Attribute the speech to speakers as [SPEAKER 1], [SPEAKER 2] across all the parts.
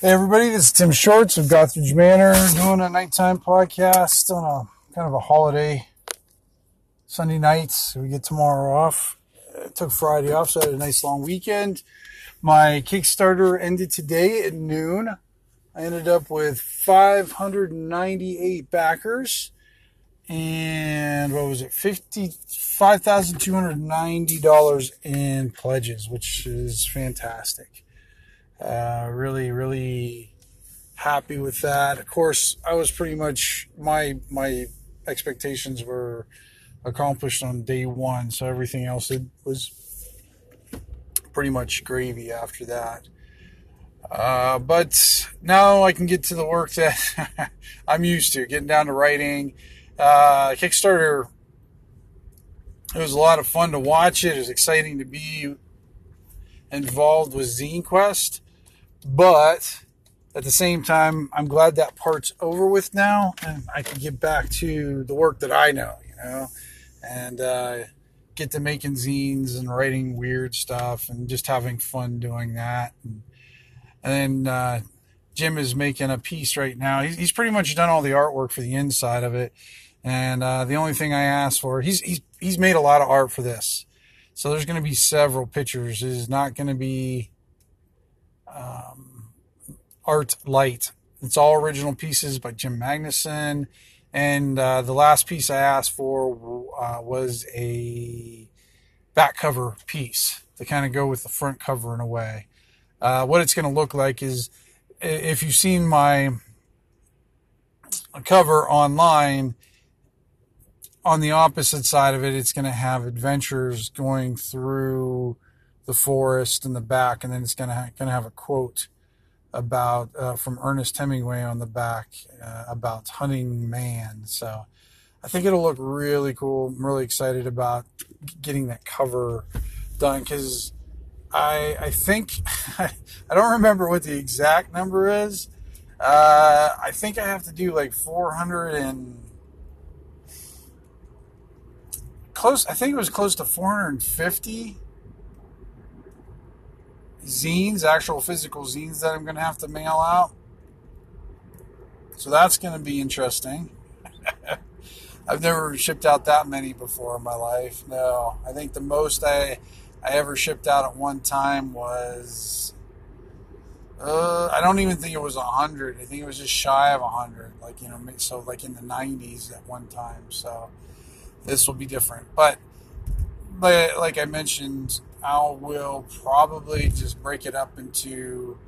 [SPEAKER 1] Hey everybody, this is Tim Shorts of Gothridge Manor doing a nighttime podcast on a kind of a holiday Sunday night. We get tomorrow off. I took Friday off, so I had a nice long weekend. My Kickstarter ended today at noon. I ended up with 598 backers and what was it? $55,290 in pledges, which is fantastic. Uh, really, really happy with that. Of course, I was pretty much my my expectations were accomplished on day one, so everything else it was pretty much gravy after that. Uh, but now I can get to the work that I'm used to, getting down to writing. Uh, Kickstarter, it was a lot of fun to watch it. It was exciting to be involved with Zine Quest. But at the same time, I'm glad that part's over with now, and I can get back to the work that I know, you know, and uh, get to making zines and writing weird stuff and just having fun doing that. And, and then uh, Jim is making a piece right now. He's, he's pretty much done all the artwork for the inside of it, and uh, the only thing I asked for, he's he's he's made a lot of art for this. So there's going to be several pictures. It is not going to be um, art light. It's all original pieces by Jim Magnuson. And uh, the last piece I asked for uh, was a back cover piece to kind of go with the front cover in a way. Uh, what it's going to look like is if you've seen my cover online, on the opposite side of it, it's going to have adventures going through the forest in the back, and then it's to ha- to have a quote about uh, from Ernest Hemingway on the back uh, about hunting man. So I think it'll look really cool. I'm really excited about getting that cover done because I I think I don't remember what the exact number is. Uh, I think I have to do like 400 and close. I think it was close to 450 zines, actual physical zines that I'm going to have to mail out. So that's going to be interesting. I've never shipped out that many before in my life. No, I think the most I I ever shipped out at one time was uh, I don't even think it was hundred. I think it was just shy of hundred. Like you know, so like in the '90s at one time. So this will be different, But but like I mentioned, I will probably just break it up into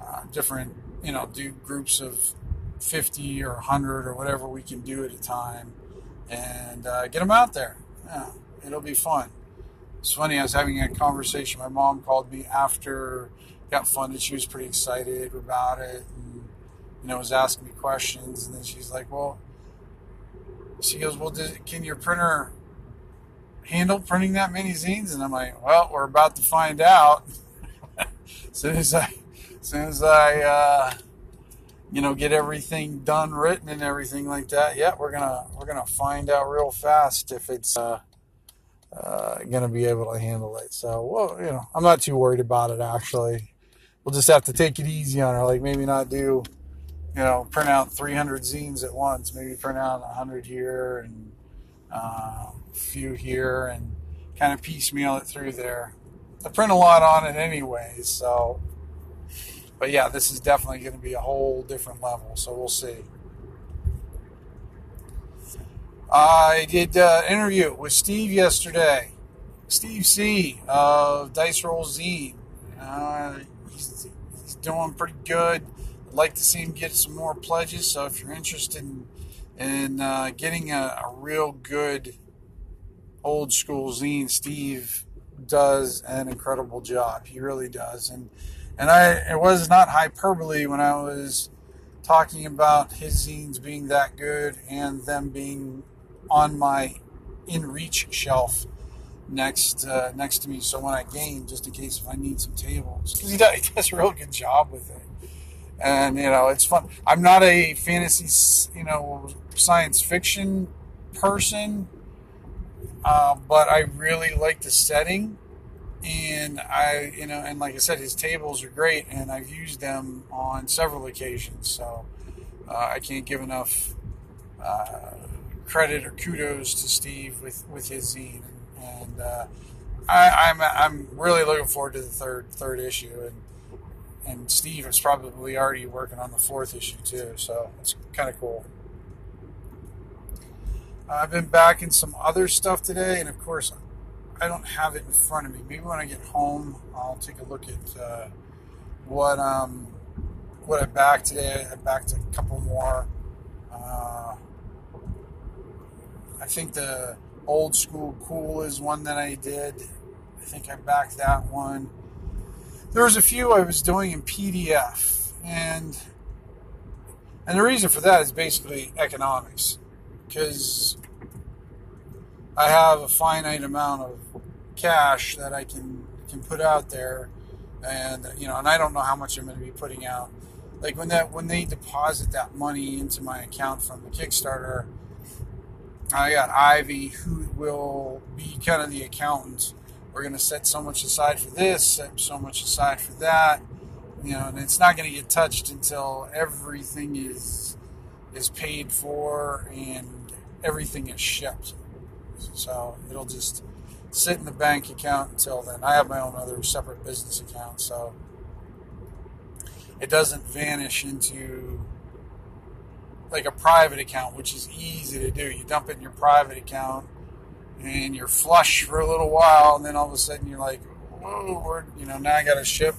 [SPEAKER 1] uh, different, you know, do groups of 50 or 100 or whatever we can do at a time and uh, get them out there. Yeah, it'll be fun. It's funny, I was having a conversation. My mom called me after got funded. She was pretty excited about it and, you know, was asking me questions. And then she's like, well, she goes, well, did, can your printer handle printing that many zines? And I'm like, well, we're about to find out. as soon as I, as soon as I, uh, you know, get everything done, written, and everything like that. Yeah, we're gonna we're gonna find out real fast if it's uh, uh, gonna be able to handle it. So, well, you know, I'm not too worried about it. Actually, we'll just have to take it easy on her. Like maybe not do, you know, print out 300 zines at once. Maybe print out 100 here and uh, few here and kind of piecemeal it through there. I print a lot on it anyway, so. But yeah, this is definitely going to be a whole different level, so we'll see. I did an interview with Steve yesterday. Steve C. of Dice Roll Zine. Uh, he's, he's doing pretty good. I'd like to see him get some more pledges. So if you're interested in, in uh, getting a, a real good old school zine, Steve does an incredible job. He really does. And and I it was not hyperbole when I was talking about his zines being that good and them being on my in reach shelf next uh, next to me. So when I game, just in case if I need some tables, because he does, he does a real good job with it. And you know, it's fun. I'm not a fantasy, you know, science fiction person, uh, but I really like the setting and I, you know, and like I said, his tables are great, and I've used them on several occasions. So uh, I can't give enough uh, credit or kudos to Steve with with his zine, and uh, I, I'm I'm really looking forward to the third third issue, and and Steve is probably already working on the fourth issue too. So it's kind of cool. I've been back in some other stuff today, and of course, I don't have it in front of me. Maybe when I get home, I'll take a look at uh, what um, what I backed today. I backed a couple more. Uh, I think the old school cool is one that I did. I think I backed that one. There was a few I was doing in PDF, and and the reason for that is basically economics, because I have a finite amount of cash that I can can put out there, and you know, and I don't know how much I'm going to be putting out. Like when that when they deposit that money into my account from the Kickstarter, I got Ivy who will be kind of the accountant. We're going to set so much aside for this, set so much aside for that, you know, and it's not going to get touched until everything is is paid for and everything is shipped. So it'll just sit in the bank account until then. I have my own other separate business account, so it doesn't vanish into like a private account, which is easy to do. You dump it in your private account and you're flush for a little while, and then all of a sudden you're like, whoa, you know, now I got to ship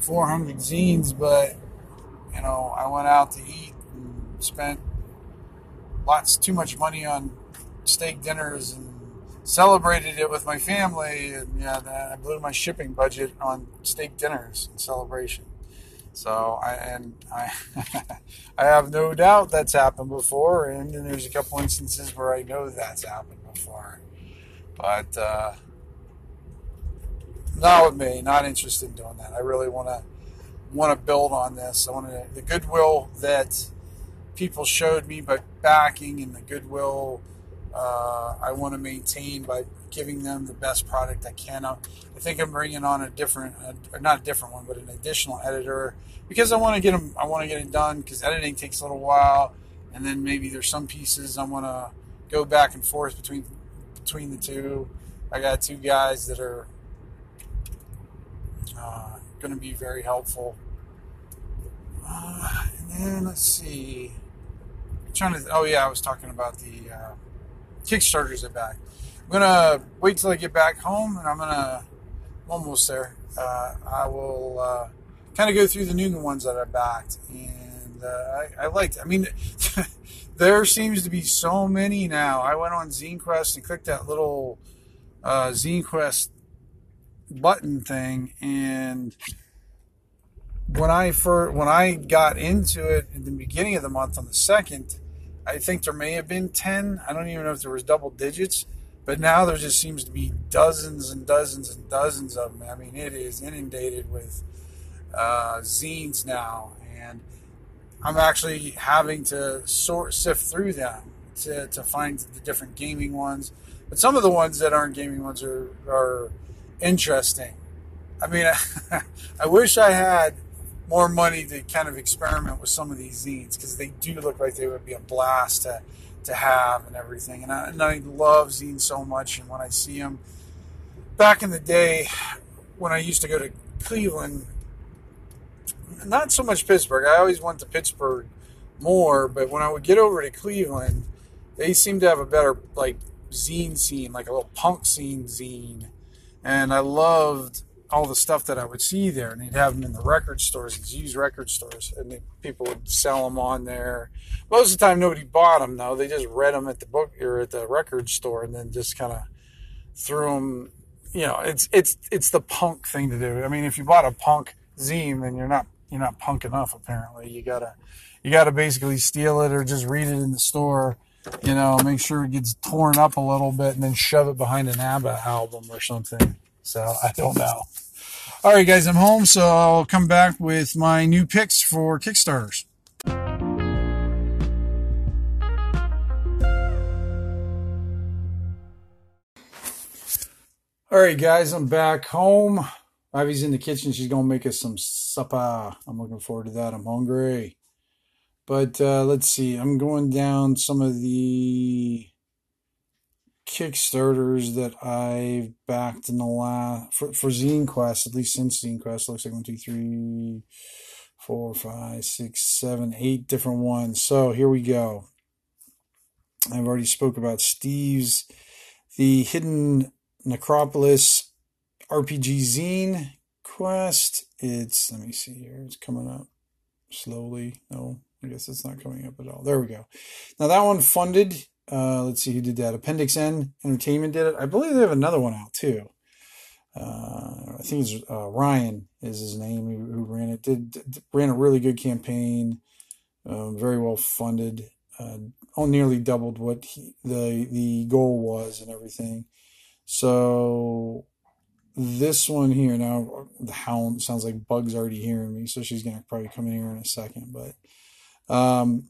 [SPEAKER 1] 400 zines, but, you know, I went out to eat and spent lots too much money on steak dinners and celebrated it with my family, and yeah, I blew my shipping budget on steak dinners and celebration. So I and I I have no doubt that's happened before, and, and, there's a couple instances where I know that's happened before, but uh, not with me. Not interested in doing that. I really want to want to build on this. I want the goodwill that people showed me by backing and the goodwill uh, I want to maintain by giving them the best product I can. I think I'm bringing on a different, uh, or not a different one, but an additional editor because I want to get them. I want to get it done because editing takes a little while, and then maybe there's some pieces I want to go back and forth between between the two. I got two guys that are uh, going to be very helpful. Uh, and then let's see. I'm trying to. Oh yeah, I was talking about the uh, Kickstarters are back. I'm gonna wait till I get back home, and I'm gonna I'm almost there. Uh, I will uh, kind of go through the new ones that I backed, and uh, I, I liked. I mean, there seems to be so many now. I went on ZineQuest and clicked that little uh, ZineQuest button thing, and when I first when I got into it in the beginning of the month on the second I think there may have been 10. I don't even know if there was double digits, but now there just seems to be dozens and dozens and dozens of them. I mean, it is inundated with uh, zines now, and I'm actually having to sort sift through them to, to find the different gaming ones. But some of the ones that aren't gaming ones are, are interesting. I mean, I, wish I had more money to kind of experiment with some of these zines because they do look like they would be a blast to, to have and everything. And I, and I love zines so much. And when I see them back in the day, when I used to go to Cleveland, not so much Pittsburgh. I always went to Pittsburgh more, but when I would get over to Cleveland, they seemed to have a better like zine scene, like a little punk scene zine. And I loved all the stuff that I would see there, and they'd have them in the record stores, these used record stores, and they, people would sell them on there. Most of the time, nobody bought them though; they just read them at the book or at the record store, and then just kind of threw them. You know, it's it's it's the punk thing to do. I mean, if you bought a punk zine, then you're not you're not punk enough. Apparently, you gotta you gotta basically steal it or just read it in the store. You know, make sure it gets torn up a little bit, and then shove it behind an ABBA album or something. So I don't know. All right, guys, I'm home, so I'll come back with my new picks for Kickstarters. All right, guys, I'm back home. Ivy's in the kitchen. She's gonna make us some supper. I'm looking forward to that. I'm hungry. But uh, let's see. I'm going down some of the Kickstarters that I've backed in the last for, for Zine Quest, at least since Zine Quest. Looks like one, two, three, four, five, six, seven, eight different ones. So here we go. I've already spoke about Steve's the Hidden Necropolis RPG Zine Quest. It's, let me see here, it's coming up slowly. No, I guess it's not coming up at all. There we go. Now that one funded. Uh, let's see who did that. Appendix N Entertainment did it. I believe they have another one out too. Uh, I think it's uh, Ryan is his name who, who ran it. Did, did, ran a really good campaign. Um, very well funded. Uh, nearly doubled what he, the the goal was and everything. So this one here now, the hound sounds like Bug's already hearing me, so she's gonna probably come in here in a second. But um,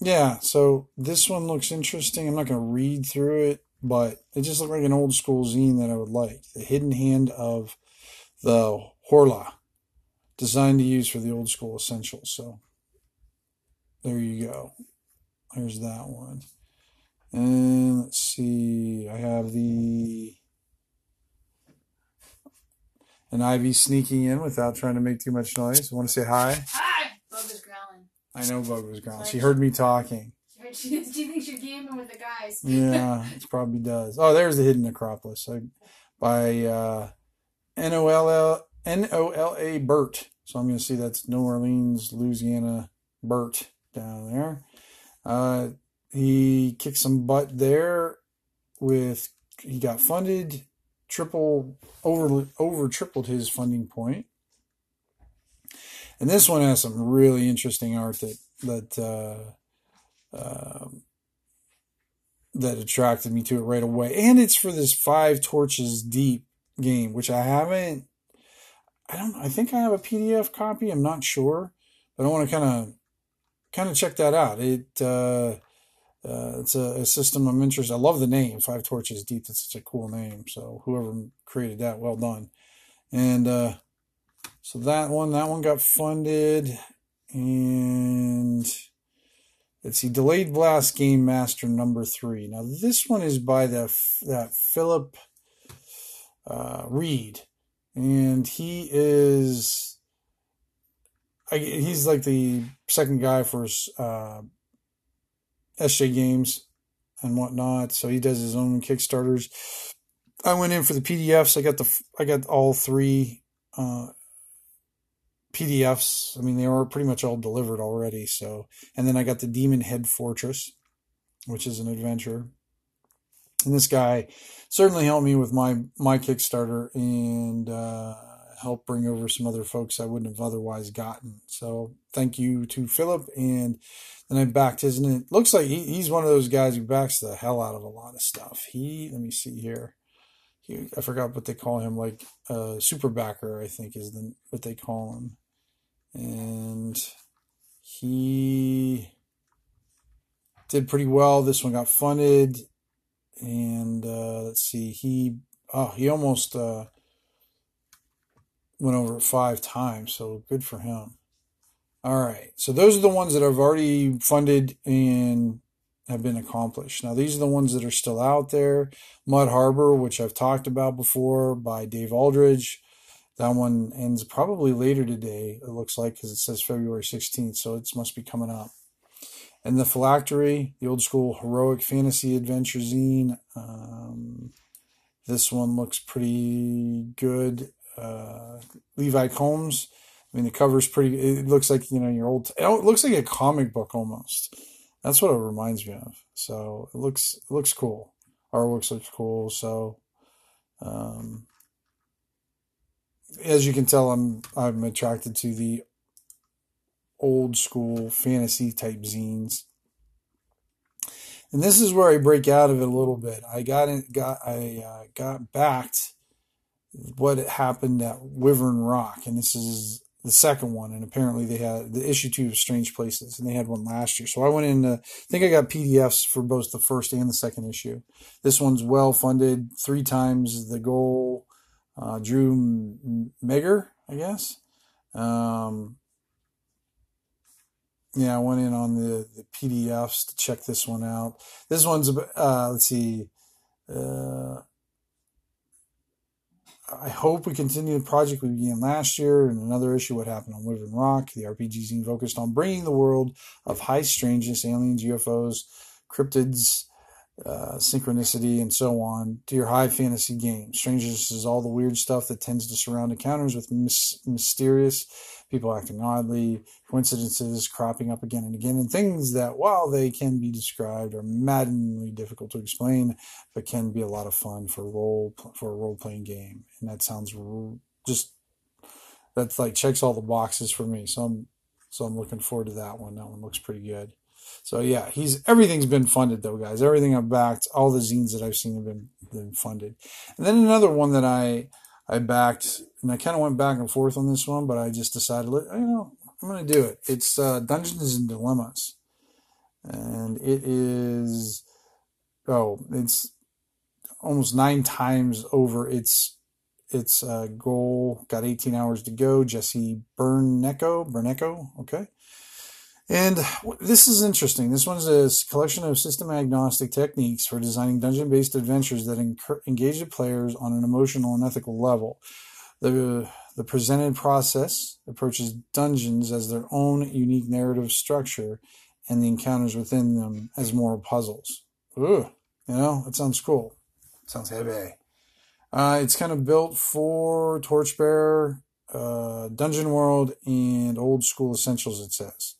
[SPEAKER 1] yeah, so this one looks interesting. I'm not gonna read through it, but it just looked like an old school zine that I would like. The Hidden Hand of the Horla, designed to use for the old school essentials. So there you go. There's that one. And let's see, I have the an Ivy sneaking in without trying to make too much noise. Want to say hi?
[SPEAKER 2] Hi! Bug was growling.
[SPEAKER 1] I know Bug was growling. She heard me talking.
[SPEAKER 2] She, she thinks you're gaming with the guys.
[SPEAKER 1] yeah, it probably does. Oh, there's the Hidden Necropolis by uh, N-O-L-L, N-O-L-A Burt. So I'm going to see that's New Orleans, Louisiana Burt down there. Uh, he kicked some butt there with he got funded triple over over tripled his funding point. And this one has some really interesting art that that uh, uh, that attracted me to it right away. And it's for this five torches deep game which i haven't i don't i think i have a pdf copy. I'm not sure but i want to kind of kind of check that out. It uh, uh, it's a, a, system I'm interested. I love the name Five Torches Deep. That's such a cool name. So whoever created that, well done. And uh, so that one, that one got funded, and let's see, Delayed Blast Game Master number three. Now this one is by the that Philip uh, Reed, and he is. I, he's like the second guy for uh, SJ Games and whatnot. So he does his own Kickstarters. I went in for the PDFs. I got the I got all three uh, PDFs. I mean, they were pretty much all delivered already. So, and then I got the Demon Head Fortress, which is an adventure. And this guy certainly helped me with my my Kickstarter and uh, helped bring over some other folks I wouldn't have otherwise gotten. So, thank you to Philip and then I backed his, and it looks like he, he's one of those guys who backs the hell out of a lot of stuff. He, let me see here. He, I forgot what they call him, like uh, super backer, I think is the, what they call him. And he did pretty well. This one got funded, and uh, let's see, he oh he almost uh, went over it five times, so good for him. All right. So those are the ones that I've already funded and have been accomplished. Now, these are the ones that are still out there. Mud Harbor, which I've talked about before by Dave Aldridge. That one ends probably later today, it looks like, because it says February 16th, so it must be coming up. And the Phylactery, the old school heroic fantasy adventure zine. Um, this one looks pretty good. Uh, Levi Combs I mean, the cover's pretty. It looks like you know your old. It looks like a comic book almost. That's what it reminds me of. So it looks it looks cool. Artwork looks cool. So, um, as you can tell, I'm I'm attracted to the old school fantasy type zines. And this is where I break out of it a little bit. I got in, got I uh, got backed what happened at Wyvern Rock, and this is the second one, and apparently they had the issue two of Strange Places, and they had one last year. So I went in. To, I think I got PDFs for both the first and the second issue. This one's well funded, three times the goal. Uh, Drew Megger, I guess. Um, yeah, I went in on the, the PDFs to check this one out. This one's uh, let's see. Uh, I hope we continue the project we began last year and another issue, What Happened on Wyvern Rock. The RPG zine focused on bringing the world of high strangeness, aliens, UFOs, cryptids, uh, synchronicity, and so on to your high fantasy game. Strangeness is all the weird stuff that tends to surround encounters with mis- mysterious people acting oddly, coincidences cropping up again and again, and things that, while they can be described, are maddeningly difficult to explain, but can be a lot of fun for role for a role playing game. And that sounds just that's like checks all the boxes for me. So I'm so I'm looking forward to that one. That one looks pretty good. So yeah, he's everything's been funded though, guys. Everything I've backed, all the zines that I've seen have been been funded. And then another one that I I backed, and I kind of went back and forth on this one, but I just decided, you know, I'm going to do it. It's uh, Dungeons and Dilemmas, and it is oh, it's almost nine times over its its uh, goal. Got 18 hours to go. Jesse Bernecco, Bernecco, okay. And this is interesting. This one's a collection of system agnostic techniques for designing dungeon based adventures that engage the players on an emotional and ethical level. The, the presented process approaches dungeons as their own unique narrative structure and the encounters within them as moral puzzles. Ooh, you know, that sounds cool. Sounds heavy. Uh, it's kind of built for Torchbearer, uh, Dungeon World, and Old School Essentials, it says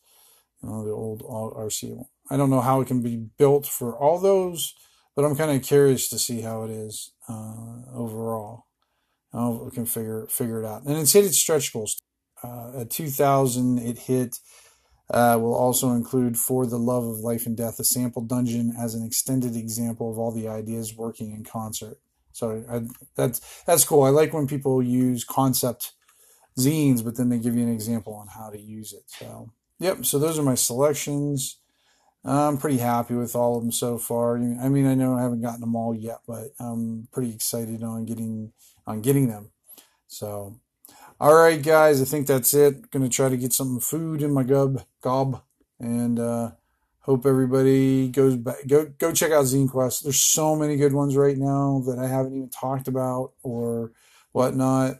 [SPEAKER 1] know, the old RC. I don't know how it can be built for all those, but I'm kind of curious to see how it is uh, overall. How we can figure figure it out. And it's hit its stretch goals. Uh, at 2000, it hit. Uh, will also include for the love of life and death a sample dungeon as an extended example of all the ideas working in concert. So I, that's that's cool. I like when people use concept zines, but then they give you an example on how to use it. So Yep. So those are my selections. I'm pretty happy with all of them so far. I mean, I know I haven't gotten them all yet, but I'm pretty excited on getting on getting them. So, all right, guys, I think that's it. To try to get some food in my gub gob, and uh, hope everybody goes back. Go go check out Zine Quest. There's so many good ones right now that I haven't even talked about or whatnot.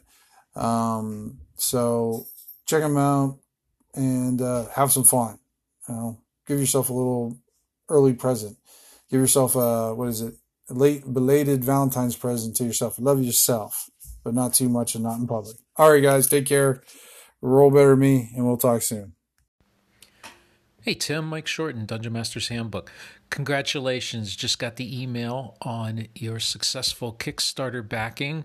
[SPEAKER 1] Um, so check them out and uh, have some fun. You know, give yourself a little early present. Give yourself a what is it? A late belated Valentine's present to yourself. Love yourself, but not too much and not in public. All right, guys, take care. Roll better me, and we'll talk soon.
[SPEAKER 3] Hey Tim, Mike Shorten, Dungeon Master's Handbook. Congratulations, just got the email on your successful Kickstarter backing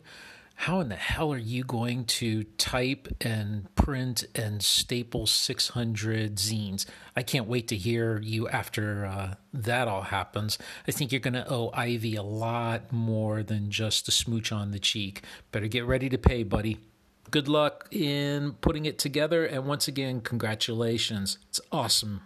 [SPEAKER 3] how in the hell are you going to type and print and staple 600 zines? I can't wait to hear you after uh, that all happens. I think you're going to owe Ivy a lot more than just a smooch on the cheek. Better get ready to pay, buddy. Good luck in putting it together. And once again, congratulations. It's awesome.